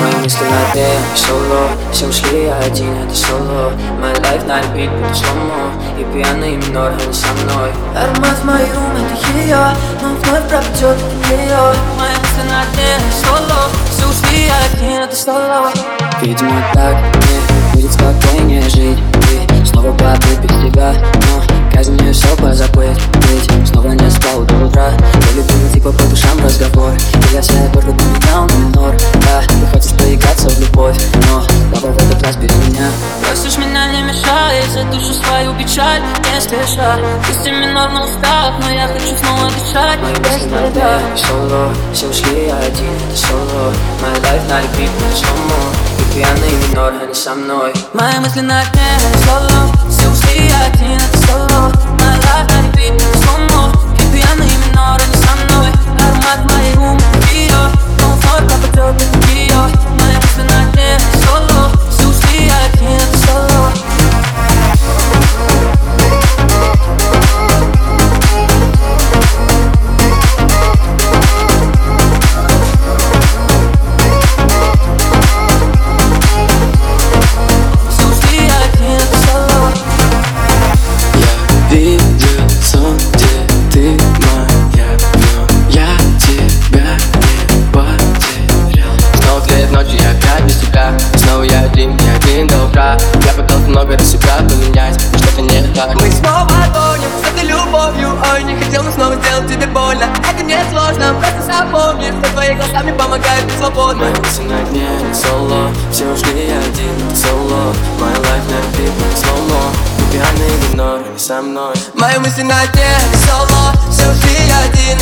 Мои мысли на дне, соло. Ушли, я один, это соло. My life на репит, буду слому И пьяный минор, не со мной. Аромат в мой ум, это ее Но вновь пропадет ее Мои мысли на дне, соло. Все ушли, один, это соло. Видимо так мне будет спокойнее жить. Ты снова попытка Я люблю типа по душам разговор. И я себя только поменял на минор Да, ты хочешь поиграться в любовь Но папа в этот раз бери меня. Просишь меня не мешай За душу свою печаль не спеша. Пусть и минор на устав Но я хочу снова дышать Мои без мысли на тебя соло Все ушли, я один, это соло. My life на репит, буду слому И пьяный минор, а не со мной. Мои мысли на дне, соло Все ушли, я один, это соло. My life на repeat, сломо И утра Я пытался много раз себя поменять но Что-то не так. Мы снова гоним с этой любовью. Ой, не хотел, но снова сделать тебе больно. Это не сложно, просто запомни Что твои глазами помогают быть свободным Мои мысли на дне, соло Все ушли, один, соло My life на репит, сломо И пьяный минор, а не со мной. Мои мысли на дне, соло Все ушли, один,